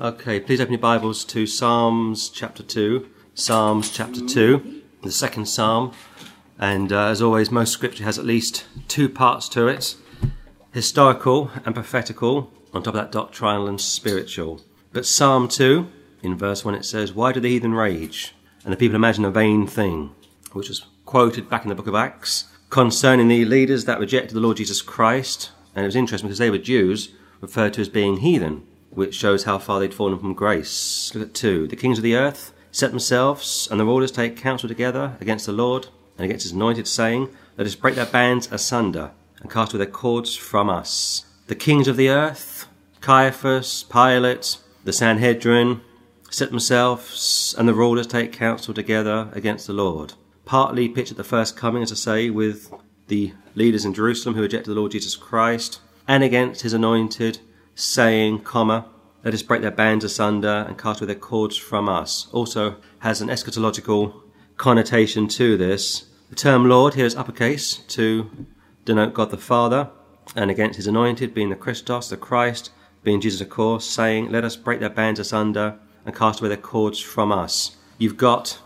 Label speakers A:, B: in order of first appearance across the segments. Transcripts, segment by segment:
A: Okay, please open your Bibles to Psalms chapter 2. Psalms chapter 2, the second psalm. And uh, as always, most scripture has at least two parts to it historical and prophetical, on top of that, doctrinal and spiritual. But Psalm 2, in verse 1, it says, Why do the heathen rage? And the people imagine a vain thing, which was quoted back in the book of Acts concerning the leaders that rejected the Lord Jesus Christ. And it was interesting because they were Jews, referred to as being heathen which shows how far they'd fallen from grace. Look at two. The kings of the earth set themselves, and the rulers take counsel together against the Lord and against his anointed, saying, Let us break their bands asunder and cast away their cords from us. The kings of the earth, Caiaphas, Pilate, the Sanhedrin, set themselves, and the rulers take counsel together against the Lord. Partly pictured the first coming, as I say, with the leaders in Jerusalem who rejected the Lord Jesus Christ, and against his anointed, saying, comma, let us break their bands asunder and cast away their cords from us, also has an eschatological connotation to this. The term Lord here is uppercase to denote God the Father, and against his anointed being the Christos, the Christ, being Jesus, of course, saying, Let us break their bands asunder and cast away their cords from us. You've got,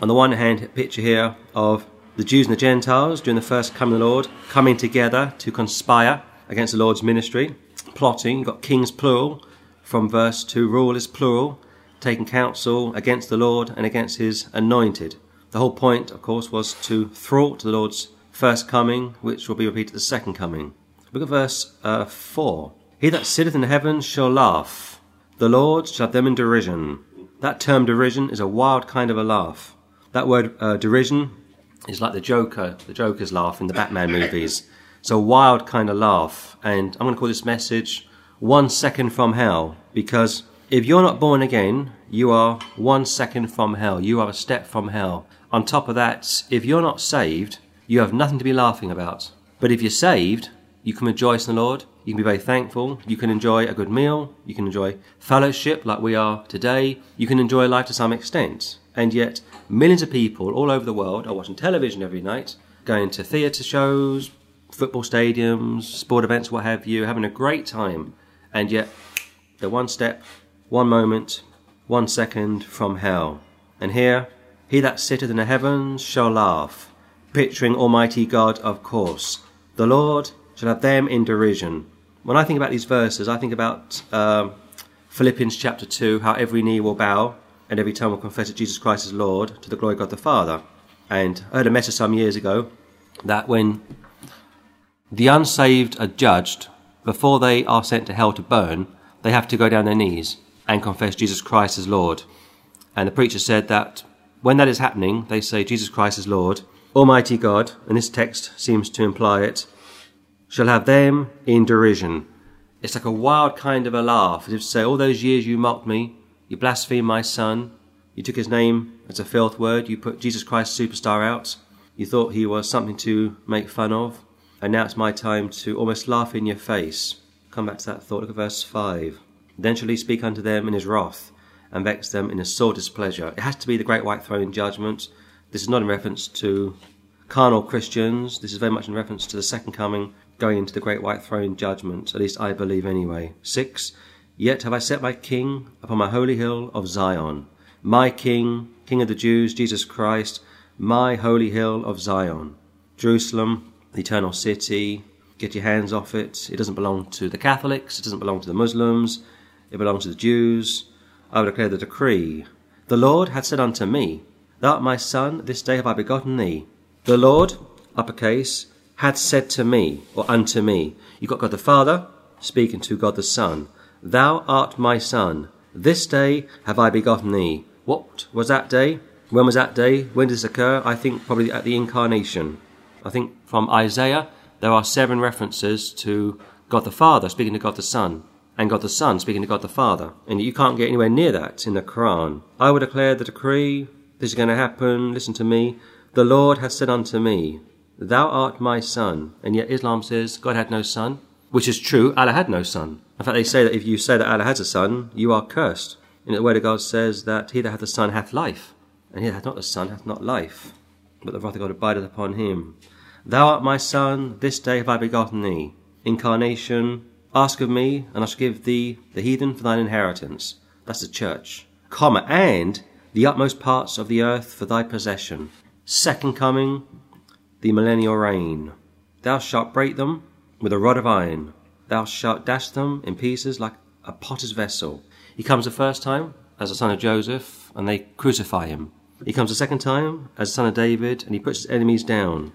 A: on the one hand, a picture here of the Jews and the Gentiles during the first coming of the Lord coming together to conspire against the Lord's ministry plotting. You've got kings plural from verse 2, rule is plural, taking counsel against the Lord and against his anointed. The whole point, of course, was to thwart the Lord's first coming, which will be repeated at the second coming. Look at verse uh, 4. He that sitteth in the heavens shall laugh, the Lord shall have them in derision. That term derision is a wild kind of a laugh. That word uh, derision is like the Joker, the Joker's laugh in the Batman movies. It's a wild kind of laugh. And I'm going to call this message One Second from Hell. Because if you're not born again, you are one second from hell. You are a step from hell. On top of that, if you're not saved, you have nothing to be laughing about. But if you're saved, you can rejoice in the Lord. You can be very thankful. You can enjoy a good meal. You can enjoy fellowship like we are today. You can enjoy life to some extent. And yet, millions of people all over the world are watching television every night, going to theatre shows, football stadiums, sport events, what have you, having a great time, and yet they're one step, one moment, one second from hell. And here, he that sitteth in the heavens shall laugh, picturing Almighty God, of course. The Lord shall have them in derision. When I think about these verses, I think about um, Philippians chapter 2, how every knee will bow and every tongue will confess that Jesus Christ is Lord to the glory of God the Father. And I heard a message some years ago that when the unsaved are judged before they are sent to hell to burn, they have to go down their knees and confess Jesus Christ as Lord. And the preacher said that when that is happening, they say, Jesus Christ is Lord. Almighty God, and this text seems to imply it, shall have them in derision. It's like a wild kind of a laugh, as if to say, All those years you mocked me, you blasphemed my son, you took his name as a filth word, you put Jesus Christ superstar out, you thought he was something to make fun of. And now it's my time to almost laugh in your face. Come back to that thought. Look at verse 5. Then shall he speak unto them in his wrath, and vex them in his sore displeasure. It has to be the great white throne judgment. This is not in reference to carnal Christians. This is very much in reference to the second coming, going into the great white throne judgment. At least I believe anyway. 6. Yet have I set my king upon my holy hill of Zion. My king, king of the Jews, Jesus Christ, my holy hill of Zion. Jerusalem, the eternal city. Get your hands off it. It doesn't belong to the Catholics. It doesn't belong to the Muslims. It belongs to the Jews. I will declare the decree. The Lord hath said unto me, Thou art my son, this day have I begotten thee. The Lord, uppercase, hath said to me, or unto me. You've got God the Father speaking to God the Son. Thou art my son, this day have I begotten thee. What was that day? When was that day? When did this occur? I think probably at the incarnation. I think from Isaiah, there are seven references to God the Father speaking to God the Son, and God the Son speaking to God the Father. And you can't get anywhere near that in the Quran. I will declare the decree, this is going to happen, listen to me. The Lord hath said unto me, Thou art my son. And yet Islam says God had no son, which is true, Allah had no son. In fact, they say that if you say that Allah has a son, you are cursed. And the word of God says that he that hath the son hath life, and he that hath not the son hath not life, but the wrath of God abideth upon him. Thou art my son, this day have I begotten thee. Incarnation, ask of me, and I shall give thee the heathen for thine inheritance. That's the church. Comma, and the utmost parts of the earth for thy possession. Second coming, the millennial reign. Thou shalt break them with a rod of iron. Thou shalt dash them in pieces like a potter's vessel. He comes the first time as the son of Joseph, and they crucify him. He comes the second time as the son of David, and he puts his enemies down.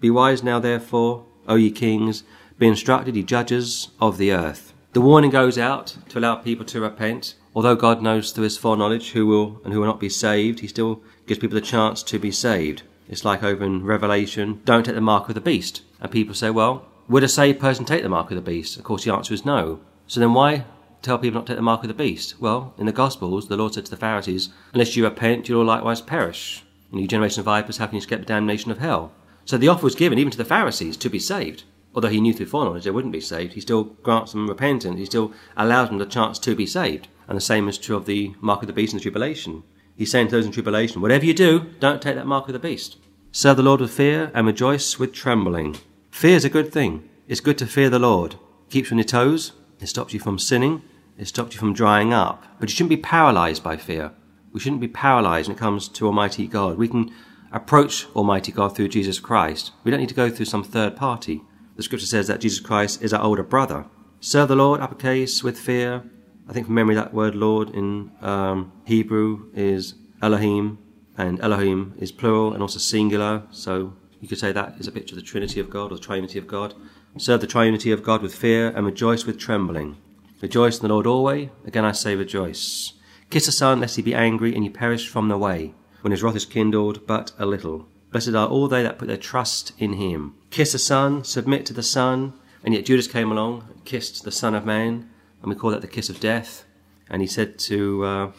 A: Be wise now, therefore, O ye kings, be instructed, ye judges of the earth. The warning goes out to allow people to repent. Although God knows through his foreknowledge who will and who will not be saved, he still gives people the chance to be saved. It's like over in Revelation, don't take the mark of the beast. And people say, well, would a saved person take the mark of the beast? Of course, the answer is no. So then why tell people not to take the mark of the beast? Well, in the Gospels, the Lord said to the Pharisees, unless you repent, you'll likewise perish. And you generation of vipers, how can you escape the damnation of hell? So the offer was given even to the Pharisees to be saved. Although he knew through foreknowledge they wouldn't be saved, he still grants them repentance. He still allows them the chance to be saved. And the same is true of the mark of the beast in the tribulation. He's saying to those in tribulation, whatever you do, don't take that mark of the beast. Serve the Lord with fear and rejoice with trembling. Fear is a good thing. It's good to fear the Lord. It keeps you on your toes. It stops you from sinning. It stops you from drying up. But you shouldn't be paralyzed by fear. We shouldn't be paralyzed when it comes to Almighty God. We can approach Almighty God through Jesus Christ. We don't need to go through some third party. The scripture says that Jesus Christ is our older brother. Serve the Lord, uppercase, with fear. I think from memory that word Lord in um, Hebrew is Elohim, and Elohim is plural and also singular, so you could say that is a picture of the Trinity of God or the Trinity of God. Serve the Trinity of God with fear and rejoice with trembling. Rejoice in the Lord always. Again I say rejoice. Kiss the Son, lest he be angry and you perish from the way when his wrath is kindled but a little. Blessed are all they that put their trust in him. Kiss the Son, submit to the Son, and yet Judas came along and kissed the Son of Man, and we call that the kiss of death. And he said to uh,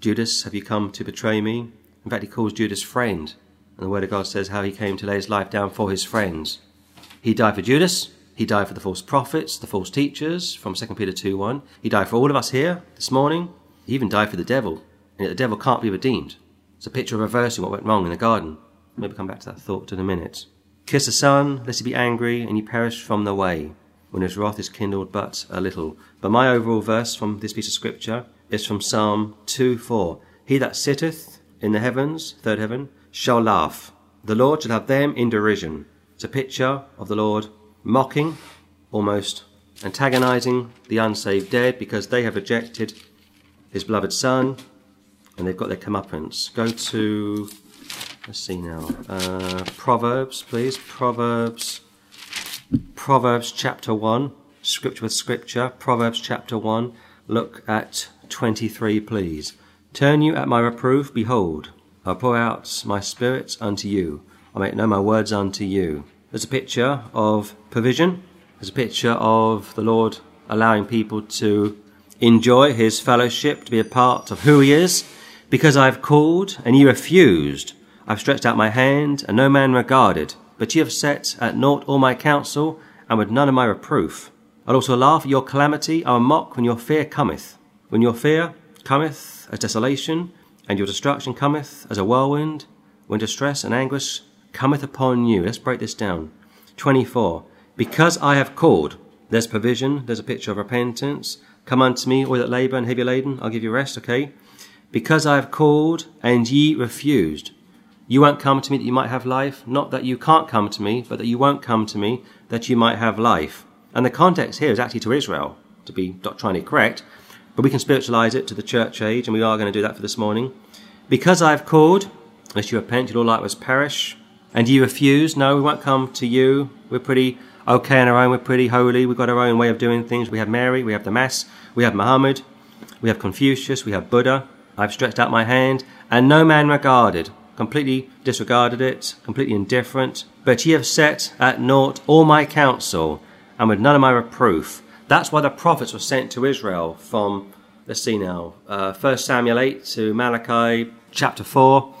A: Judas, Have you come to betray me? In fact, he calls Judas friend. And the Word of God says how he came to lay his life down for his friends. He died for Judas. He died for the false prophets, the false teachers, from 2 Peter 2 1. He died for all of us here this morning. He even died for the devil. And yet the devil can't be redeemed. It's a picture of reversing what went wrong in the garden. Maybe come back to that thought in a minute. Kiss the Son, lest he be angry, and you perish from the way, when his wrath is kindled but a little. But my overall verse from this piece of scripture is from Psalm 2 4. He that sitteth in the heavens, third heaven, shall laugh. The Lord shall have them in derision. It's a picture of the Lord mocking, almost antagonizing the unsaved dead because they have rejected his beloved Son and they've got their comeuppance. Go to, let's see now, uh, Proverbs, please. Proverbs, Proverbs chapter 1, scripture with scripture. Proverbs chapter 1, look at 23, please. Turn you at my reproof, behold, I pour out my spirit unto you. I make known my words unto you. There's a picture of provision. There's a picture of the Lord allowing people to enjoy his fellowship, to be a part of who he is, because I have called, and ye refused, I have stretched out my hand, and no man regarded. But ye have set at naught all my counsel, and with none of my reproof. I'll also laugh at your calamity, I will mock when your fear cometh. When your fear cometh as desolation, and your destruction cometh as a whirlwind, when distress and anguish cometh upon you. Let's break this down. 24. Because I have called, there's provision, there's a picture of repentance. Come unto me, all that labour and heavy laden, I'll give you rest, okay? Because I have called and ye refused. You won't come to me that you might have life. Not that you can't come to me, but that you won't come to me that you might have life. And the context here is actually to Israel, to be doctrinally correct, but we can spiritualize it to the church age, and we are going to do that for this morning. Because I have called, unless you repent, you'll all likewise perish. And ye refuse, no, we won't come to you. We're pretty okay on our own, we're pretty holy, we've got our own way of doing things. We have Mary, we have the Mass, we have Muhammad, we have Confucius, we have Buddha, I've stretched out my hand, and no man regarded, completely disregarded it, completely indifferent. But ye have set at naught all my counsel, and with none of my reproof. That's why the prophets were sent to Israel from, let's see now, uh, 1 Samuel 8 to Malachi chapter 4,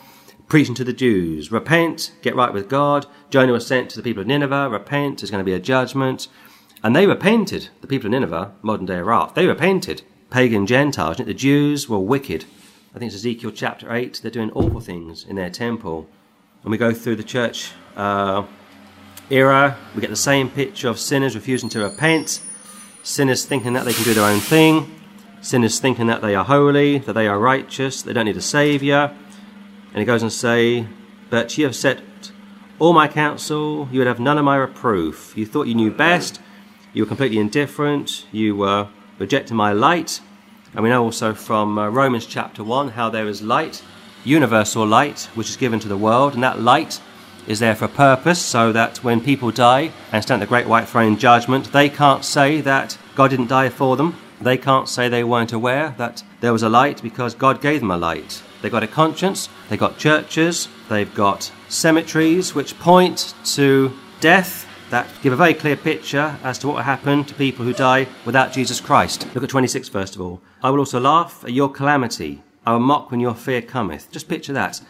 A: preaching to the Jews. Repent, get right with God. Jonah was sent to the people of Nineveh. Repent, there's going to be a judgment. And they repented. The people of Nineveh, modern day Iraq, they repented. Pagan Gentiles, the Jews were wicked. I think it's Ezekiel chapter 8, they're doing awful things in their temple. When we go through the church uh, era, we get the same picture of sinners refusing to repent, sinners thinking that they can do their own thing, sinners thinking that they are holy, that they are righteous, they don't need a saviour. And he goes and say, But you have set all my counsel, you would have none of my reproof. You thought you knew best, you were completely indifferent, you were rejecting my light. And we know also from uh, Romans chapter 1 how there is light, universal light, which is given to the world, and that light is there for a purpose so that when people die and stand at the great white throne judgment, they can't say that God didn't die for them. They can't say they weren't aware that there was a light because God gave them a light. They've got a conscience, they've got churches, they've got cemeteries which point to death that give a very clear picture as to what will happen to people who die without Jesus Christ. Look at 26 first of all. I will also laugh at your calamity. I will mock when your fear cometh. Just picture that.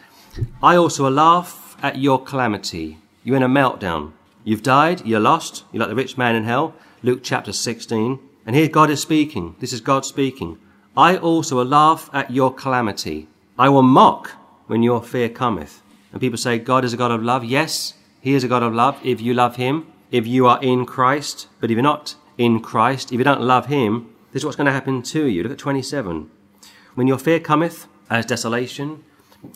A: I also will laugh at your calamity. You're in a meltdown. You've died, you're lost, you're like the rich man in hell. Luke chapter 16. And here God is speaking. This is God speaking. I also will laugh at your calamity. I will mock when your fear cometh. And people say, God is a God of love. Yes, He is a God of love if you love Him, if you are in Christ. But if you're not in Christ, if you don't love Him, this is what's going to happen to you. Look at 27. When your fear cometh as desolation,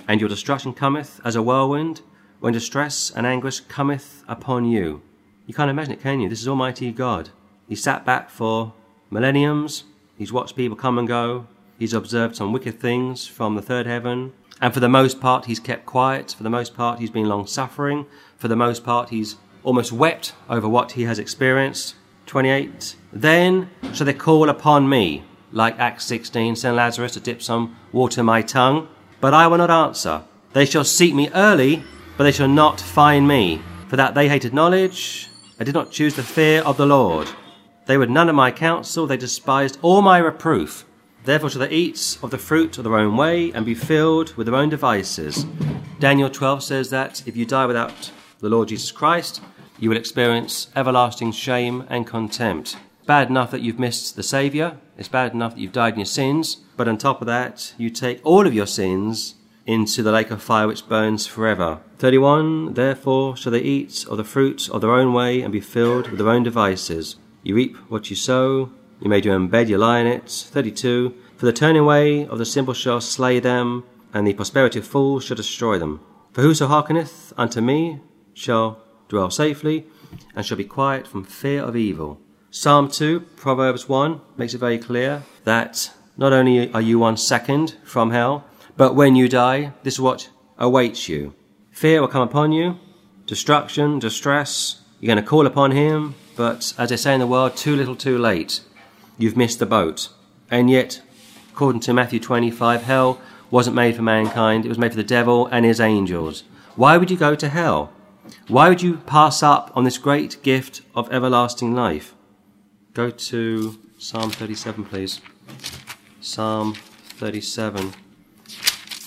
A: and your destruction cometh as a whirlwind, when distress and anguish cometh upon you. You can't imagine it, can you? This is Almighty God. He sat back for millenniums. He's watched people come and go. He's observed some wicked things from the third heaven. And for the most part, he's kept quiet. For the most part, he's been long suffering. For the most part, he's almost wept over what he has experienced. 28. Then shall they call upon me, like Acts 16, send Lazarus to dip some water in my tongue, but I will not answer. They shall seek me early, but they shall not find me. For that they hated knowledge, I did not choose the fear of the Lord. They would none of my counsel, they despised all my reproof. Therefore shall they eat of the fruit of their own way, and be filled with their own devices. Daniel 12 says that if you die without the Lord Jesus Christ, you will experience everlasting shame and contempt. Bad enough that you've missed the Saviour, it's bad enough that you've died in your sins, but on top of that, you take all of your sins into the lake of fire which burns forever. 31. Therefore shall they eat of the fruit of their own way and be filled with their own devices. You reap what you sow, you made your own bed, you lie in it. 32. For the turning away of the simple shall slay them, and the prosperity of fools shall destroy them. For whoso hearkeneth unto me shall dwell safely, and shall be quiet from fear of evil. Psalm 2, Proverbs 1 makes it very clear that not only are you one second from hell, but when you die, this is what awaits you. Fear will come upon you, destruction, distress. You're going to call upon Him, but as they say in the world, too little, too late. You've missed the boat. And yet, according to Matthew 25, hell wasn't made for mankind, it was made for the devil and his angels. Why would you go to hell? Why would you pass up on this great gift of everlasting life? Go to Psalm 37, please. Psalm 37.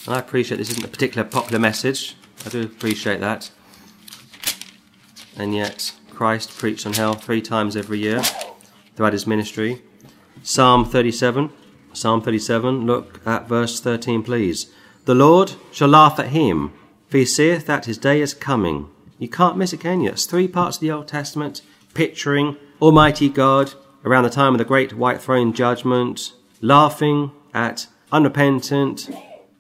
A: And I appreciate this isn't a particular popular message. I do appreciate that. And yet, Christ preached on hell three times every year throughout his ministry. Psalm 37. Psalm 37, look at verse 13, please. The Lord shall laugh at him, for he seeth that his day is coming. You can't miss it, can you? It's three parts of the Old Testament picturing Almighty God around the time of the great white throne judgment, laughing at unrepentant,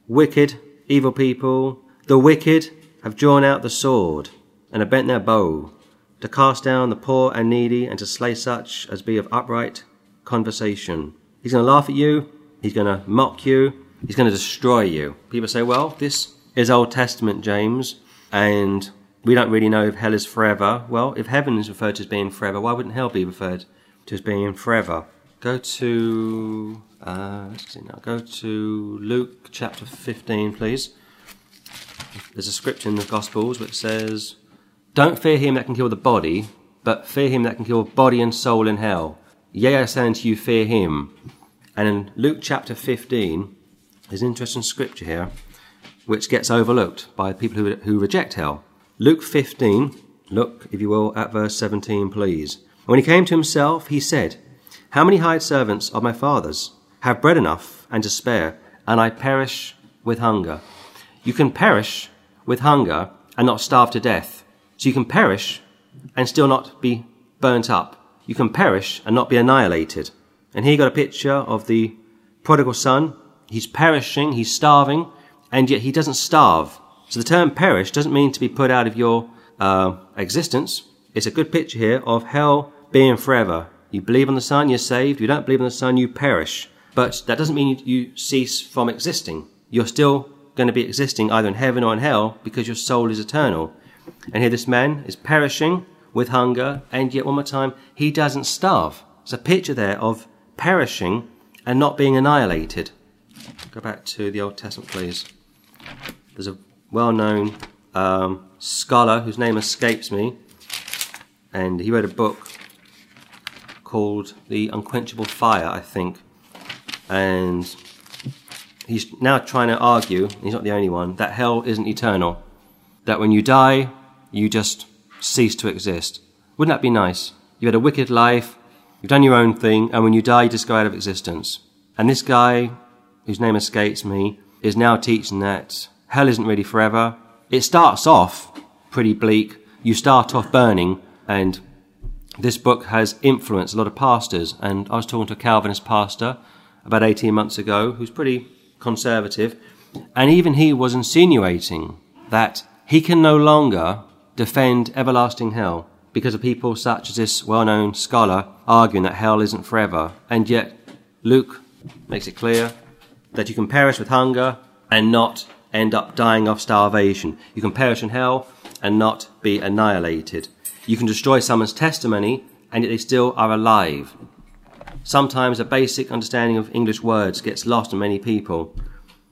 A: wicked, evil people. The wicked have drawn out the sword and have bent their bow to cast down the poor and needy and to slay such as be of upright conversation. He's going to laugh at you. He's going to mock you. He's going to destroy you. People say, well, this is Old Testament, James, and we don't really know if hell is forever. Well, if heaven is referred to as being forever, why wouldn't hell be referred to as being forever? Go to uh, let's see now. Go to Luke chapter 15, please. There's a scripture in the Gospels which says, Don't fear him that can kill the body, but fear him that can kill body and soul in hell. Yea, I say unto you, fear him. And in Luke chapter 15, there's an interesting scripture here which gets overlooked by people who, who reject hell. Luke 15, look, if you will, at verse 17, please. When he came to himself, he said, How many hired servants of my father's have bread enough and to spare, and I perish with hunger. You can perish with hunger and not starve to death. So you can perish and still not be burnt up. You can perish and not be annihilated. And here you got a picture of the prodigal son. He's perishing, he's starving, and yet he doesn't starve. So the term perish doesn't mean to be put out of your uh, existence. It's a good picture here of hell being forever. You believe on the Son, you're saved. You don't believe on the Son, you perish. But that doesn't mean you cease from existing. You're still going to be existing either in heaven or in hell because your soul is eternal. And here this man is perishing with hunger, and yet one more time, he doesn't starve. It's a picture there of perishing and not being annihilated. Go back to the Old Testament, please. There's a well known um, scholar whose name escapes me, and he wrote a book called The Unquenchable Fire, I think. And he's now trying to argue, he's not the only one, that hell isn't eternal. That when you die, you just cease to exist. Wouldn't that be nice? You've had a wicked life, you've done your own thing, and when you die, you just go out of existence. And this guy, whose name escapes me, is now teaching that hell isn't really forever. It starts off pretty bleak. You start off burning, and this book has influenced a lot of pastors. And I was talking to a Calvinist pastor about 18 months ago who's pretty conservative, and even he was insinuating that he can no longer defend everlasting hell because of people such as this well known scholar arguing that hell isn't forever. And yet, Luke makes it clear that you can perish with hunger and not end up dying of starvation. You can perish in hell and not be annihilated. You can destroy someone's testimony and yet they still are alive. Sometimes a basic understanding of English words gets lost on many people.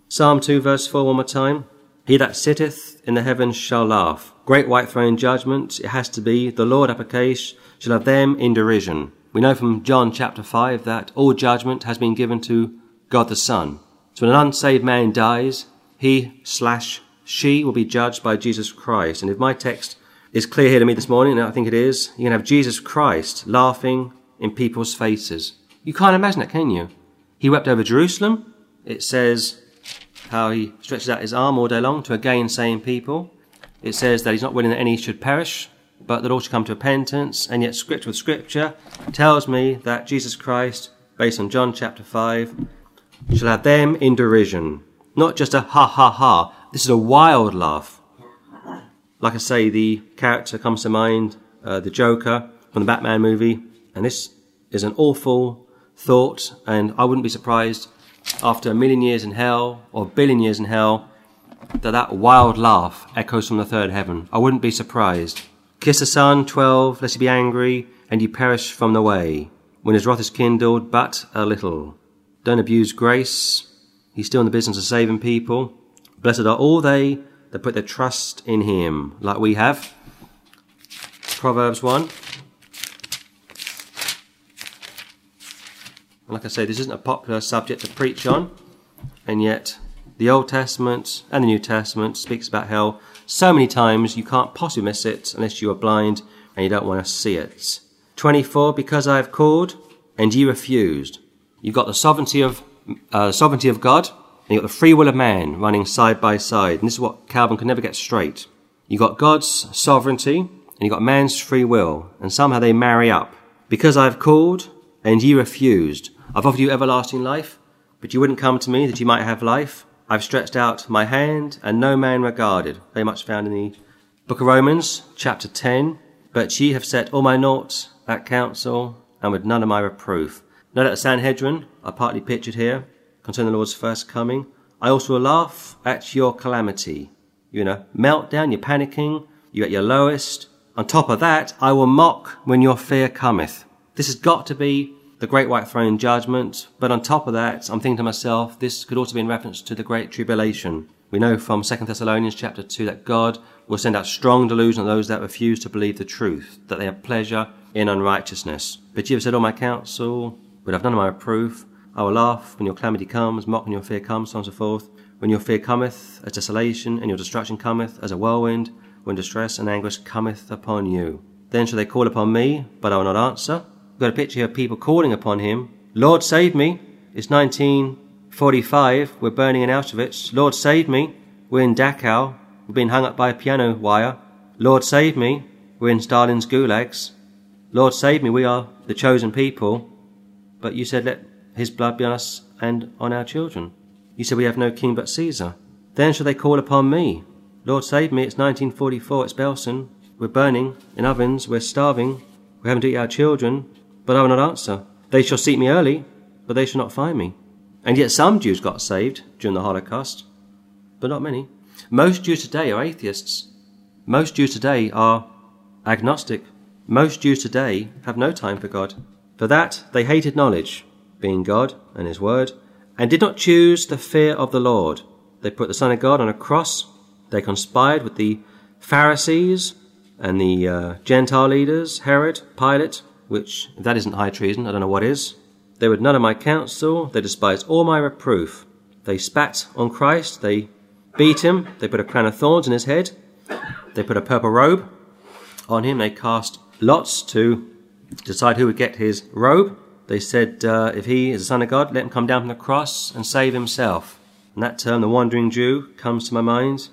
A: Psalm 2 verse 4 one more time. He that sitteth in the heavens shall laugh. Great white throne judgment, it has to be, the Lord uppercase shall have them in derision. We know from John chapter 5 that all judgment has been given to God the Son. So when an unsaved man dies, he slash she will be judged by Jesus Christ. And if my text is clear here to me this morning, and I think it is, you can have Jesus Christ laughing in people's faces. You can't imagine it, can you? He wept over Jerusalem. It says how he stretches out his arm all day long to a gainsaying people. It says that he's not willing that any should perish, but that all should come to repentance. And yet, scripture with scripture tells me that Jesus Christ, based on John chapter 5, shall have them in derision. Not just a ha ha ha. This is a wild laugh. Like I say, the character comes to mind, uh, the Joker from the Batman movie, and this is an awful thought, and I wouldn't be surprised after a million years in hell or a billion years in hell that that wild laugh echoes from the third heaven. I wouldn't be surprised. Kiss the Son, 12, lest he be angry, and you perish from the way, when his wrath is kindled but a little. Don't abuse grace. He's still in the business of saving people. Blessed are all they that put their trust in him, like we have. Proverbs 1. Like I say, this isn't a popular subject to preach on, and yet the Old Testament and the New Testament speaks about hell so many times you can't possibly miss it unless you are blind and you don't want to see it. 24, because I have called and ye refused. You've got the sovereignty of, uh, sovereignty of God and you've got the free will of man running side by side. And this is what Calvin can never get straight. You've got God's sovereignty and you've got man's free will and somehow they marry up. Because I have called and ye refused. I've offered you everlasting life, but you wouldn't come to me that you might have life. I've stretched out my hand, and no man regarded. Very much found in the book of Romans, chapter 10. But ye have set all my noughts at counsel, and with none of my reproof. Note that the Sanhedrin are partly pictured here concerning the Lord's first coming. I also laugh at your calamity. You're in a meltdown, you're panicking, you're at your lowest. On top of that, I will mock when your fear cometh. This has got to be the great white throne judgment. But on top of that, I'm thinking to myself, this could also be in reference to the great tribulation. We know from 2 Thessalonians chapter 2 that God will send out strong delusion on those that refuse to believe the truth, that they have pleasure in unrighteousness. But you have said, all my counsel, but I've none of my reproof. I will laugh when your calamity comes, mock when your fear comes, so on and so forth. When your fear cometh as desolation, and your destruction cometh as a whirlwind, when distress and anguish cometh upon you. Then shall they call upon me, but I will not answer. Got a picture here of people calling upon him. Lord, save me. It's 1945. We're burning in Auschwitz. Lord, save me. We're in Dachau. We're being hung up by a piano wire. Lord, save me. We're in Stalin's gulags. Lord, save me. We are the chosen people. But you said, let his blood be on us and on our children. You said, we have no king but Caesar. Then shall they call upon me. Lord save me, it's 1944, it's Belsen. We're burning in ovens, we're starving, we haven't eaten our children, but I will not answer. They shall seek me early, but they shall not find me. And yet some Jews got saved during the Holocaust, but not many. Most Jews today are atheists. Most Jews today are agnostic. Most Jews today have no time for God. For that they hated knowledge, being God and His Word, and did not choose the fear of the Lord. They put the Son of God on a cross. They conspired with the Pharisees and the uh, Gentile leaders, Herod, Pilate, which, if that isn't high treason, I don't know what is. They would none of my counsel. They despised all my reproof. They spat on Christ. They beat him. They put a crown of thorns in his head. They put a purple robe on him. They cast lots to decide who would get his robe. They said, uh, if he is the Son of God, let him come down from the cross and save himself. And that term, the wandering Jew, comes to my mind.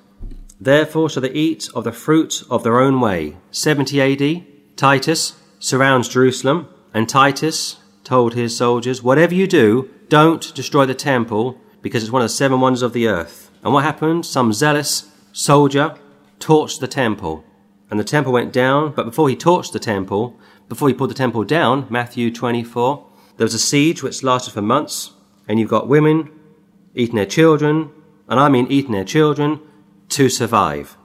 A: Therefore shall they eat of the fruit of their own way. 70 AD, Titus surrounds Jerusalem, and Titus told his soldiers, Whatever you do, don't destroy the temple, because it's one of the seven wonders of the earth. And what happened? Some zealous soldier torched the temple. And the temple went down, but before he torched the temple, before he pulled the temple down, Matthew 24, there was a siege which lasted for months, and you've got women eating their children, and I mean eating their children, to survive.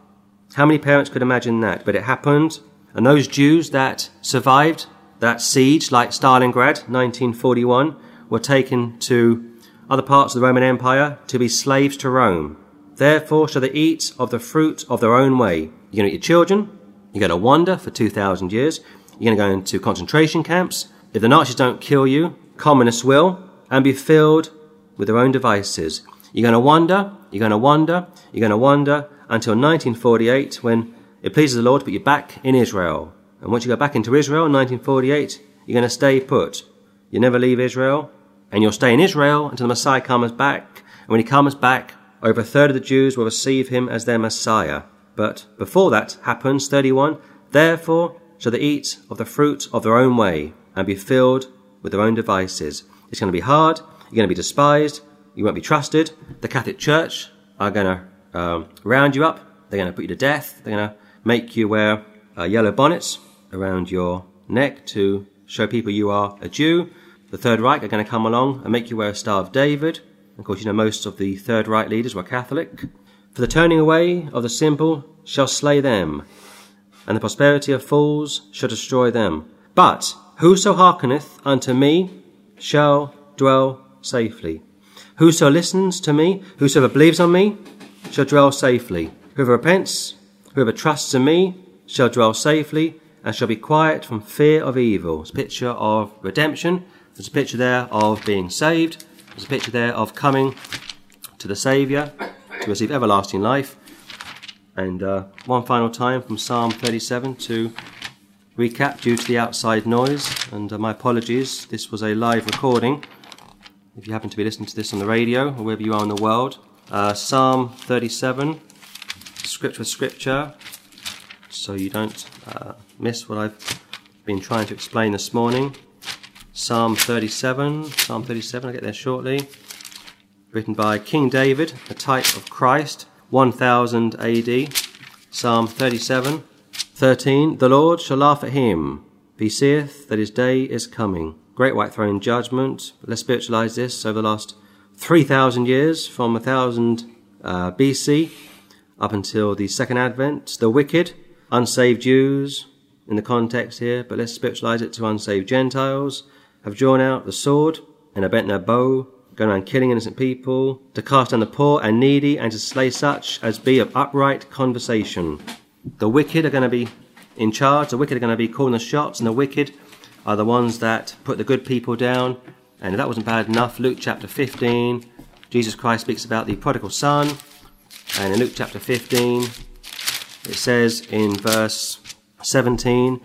A: How many parents could imagine that? But it happened, and those Jews that survived that siege, like Stalingrad, 1941, were taken to other parts of the Roman Empire to be slaves to Rome. Therefore shall they eat of the fruit of their own way. You're going to eat your children, you're going to wander for 2,000 years, you're going to go into concentration camps. If the Nazis don't kill you, communists will, and be filled with their own devices. You're going to wander, you're going to wander, you're going to wander until 1948 when it pleases the Lord to put you back in Israel. And once you go back into Israel in 1948, you're going to stay put. You never leave Israel, and you'll stay in Israel until the Messiah comes back. And when he comes back, over a third of the Jews will receive him as their Messiah. But before that happens, 31, therefore shall they eat of the fruit of their own way and be filled with their own devices. It's going to be hard. You're going to be despised. You won't be trusted. The Catholic Church are going to um, round you up. They're going to put you to death. They're going to make you wear uh, yellow bonnets around your neck to show people you are a Jew. The Third Reich are going to come along and make you wear a Star of David. Of course, you know most of the Third Reich leaders were Catholic. For the turning away of the simple shall slay them, and the prosperity of fools shall destroy them. But whoso hearkeneth unto me shall dwell safely. Whoso listens to me, whosoever believes on me, shall dwell safely. Whoever repents, whoever trusts in me, shall dwell safely, and shall be quiet from fear of evil. It's a picture of redemption. There's a picture there of being saved. There's a picture there of coming to the Saviour to receive everlasting life. And uh, one final time from Psalm 37 to recap due to the outside noise. And uh, my apologies, this was a live recording. If you happen to be listening to this on the radio or wherever you are in the world, uh, Psalm 37, scripture for scripture, so you don't uh, miss what I've been trying to explain this morning. Psalm 37, Psalm 37, I'll get there shortly. Written by King David, a type of Christ, 1000 AD. Psalm 37, 13. The Lord shall laugh at him. He seeth that his day is coming. Great white throne judgment. Let's spiritualize this over the last 3,000 years, from 1000 uh, BC up until the second advent. The wicked, unsaved Jews in the context here, but let's spiritualize it to unsaved Gentiles, have drawn out the sword and have bent their bow going around killing innocent people, to cast down the poor and needy, and to slay such as be of upright conversation. The wicked are going to be in charge, the wicked are going to be calling the shots, and the wicked are the ones that put the good people down. And if that wasn't bad enough, Luke chapter 15, Jesus Christ speaks about the prodigal son. And in Luke chapter 15, it says in verse 17,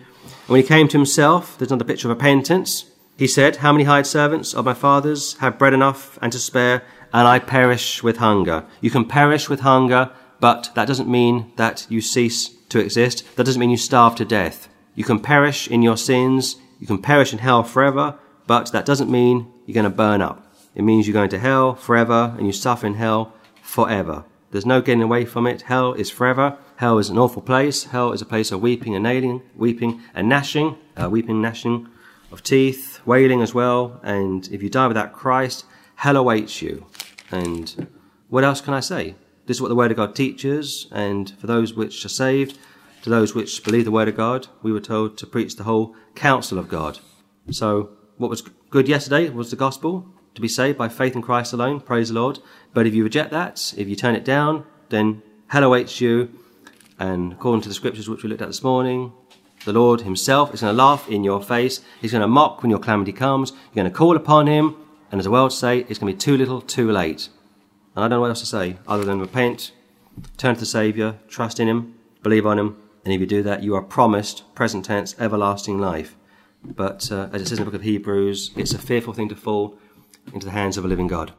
A: when he came to himself, there's another picture of repentance. He said, How many hired servants of my father's have bread enough and to spare, and I perish with hunger? You can perish with hunger, but that doesn't mean that you cease to exist. That doesn't mean you starve to death. You can perish in your sins. You can perish in hell forever, but that doesn't mean you're going to burn up. it means you're going to hell forever and you suffer in hell forever. There's no getting away from it. Hell is forever. Hell is an awful place. Hell is a place of weeping and nailing, weeping and gnashing, uh, weeping, gnashing of teeth, wailing as well. And if you die without Christ, hell awaits you. And what else can I say? This is what the Word of God teaches. And for those which are saved, to those which believe the Word of God, we were told to preach the whole counsel of God. So, what was good yesterday was the gospel to be saved by faith in Christ alone. Praise the Lord. But if you reject that, if you turn it down, then hell awaits you. And according to the scriptures which we looked at this morning, the Lord Himself is going to laugh in your face. He's going to mock when your calamity comes. You're going to call upon Him. And as the world say, it's going to be too little, too late. And I don't know what else to say other than repent, turn to the Saviour, trust in Him, believe on Him. And if you do that, you are promised, present tense, everlasting life. But uh, as it says in the book of Hebrews, it's a fearful thing to fall into the hands of a living God.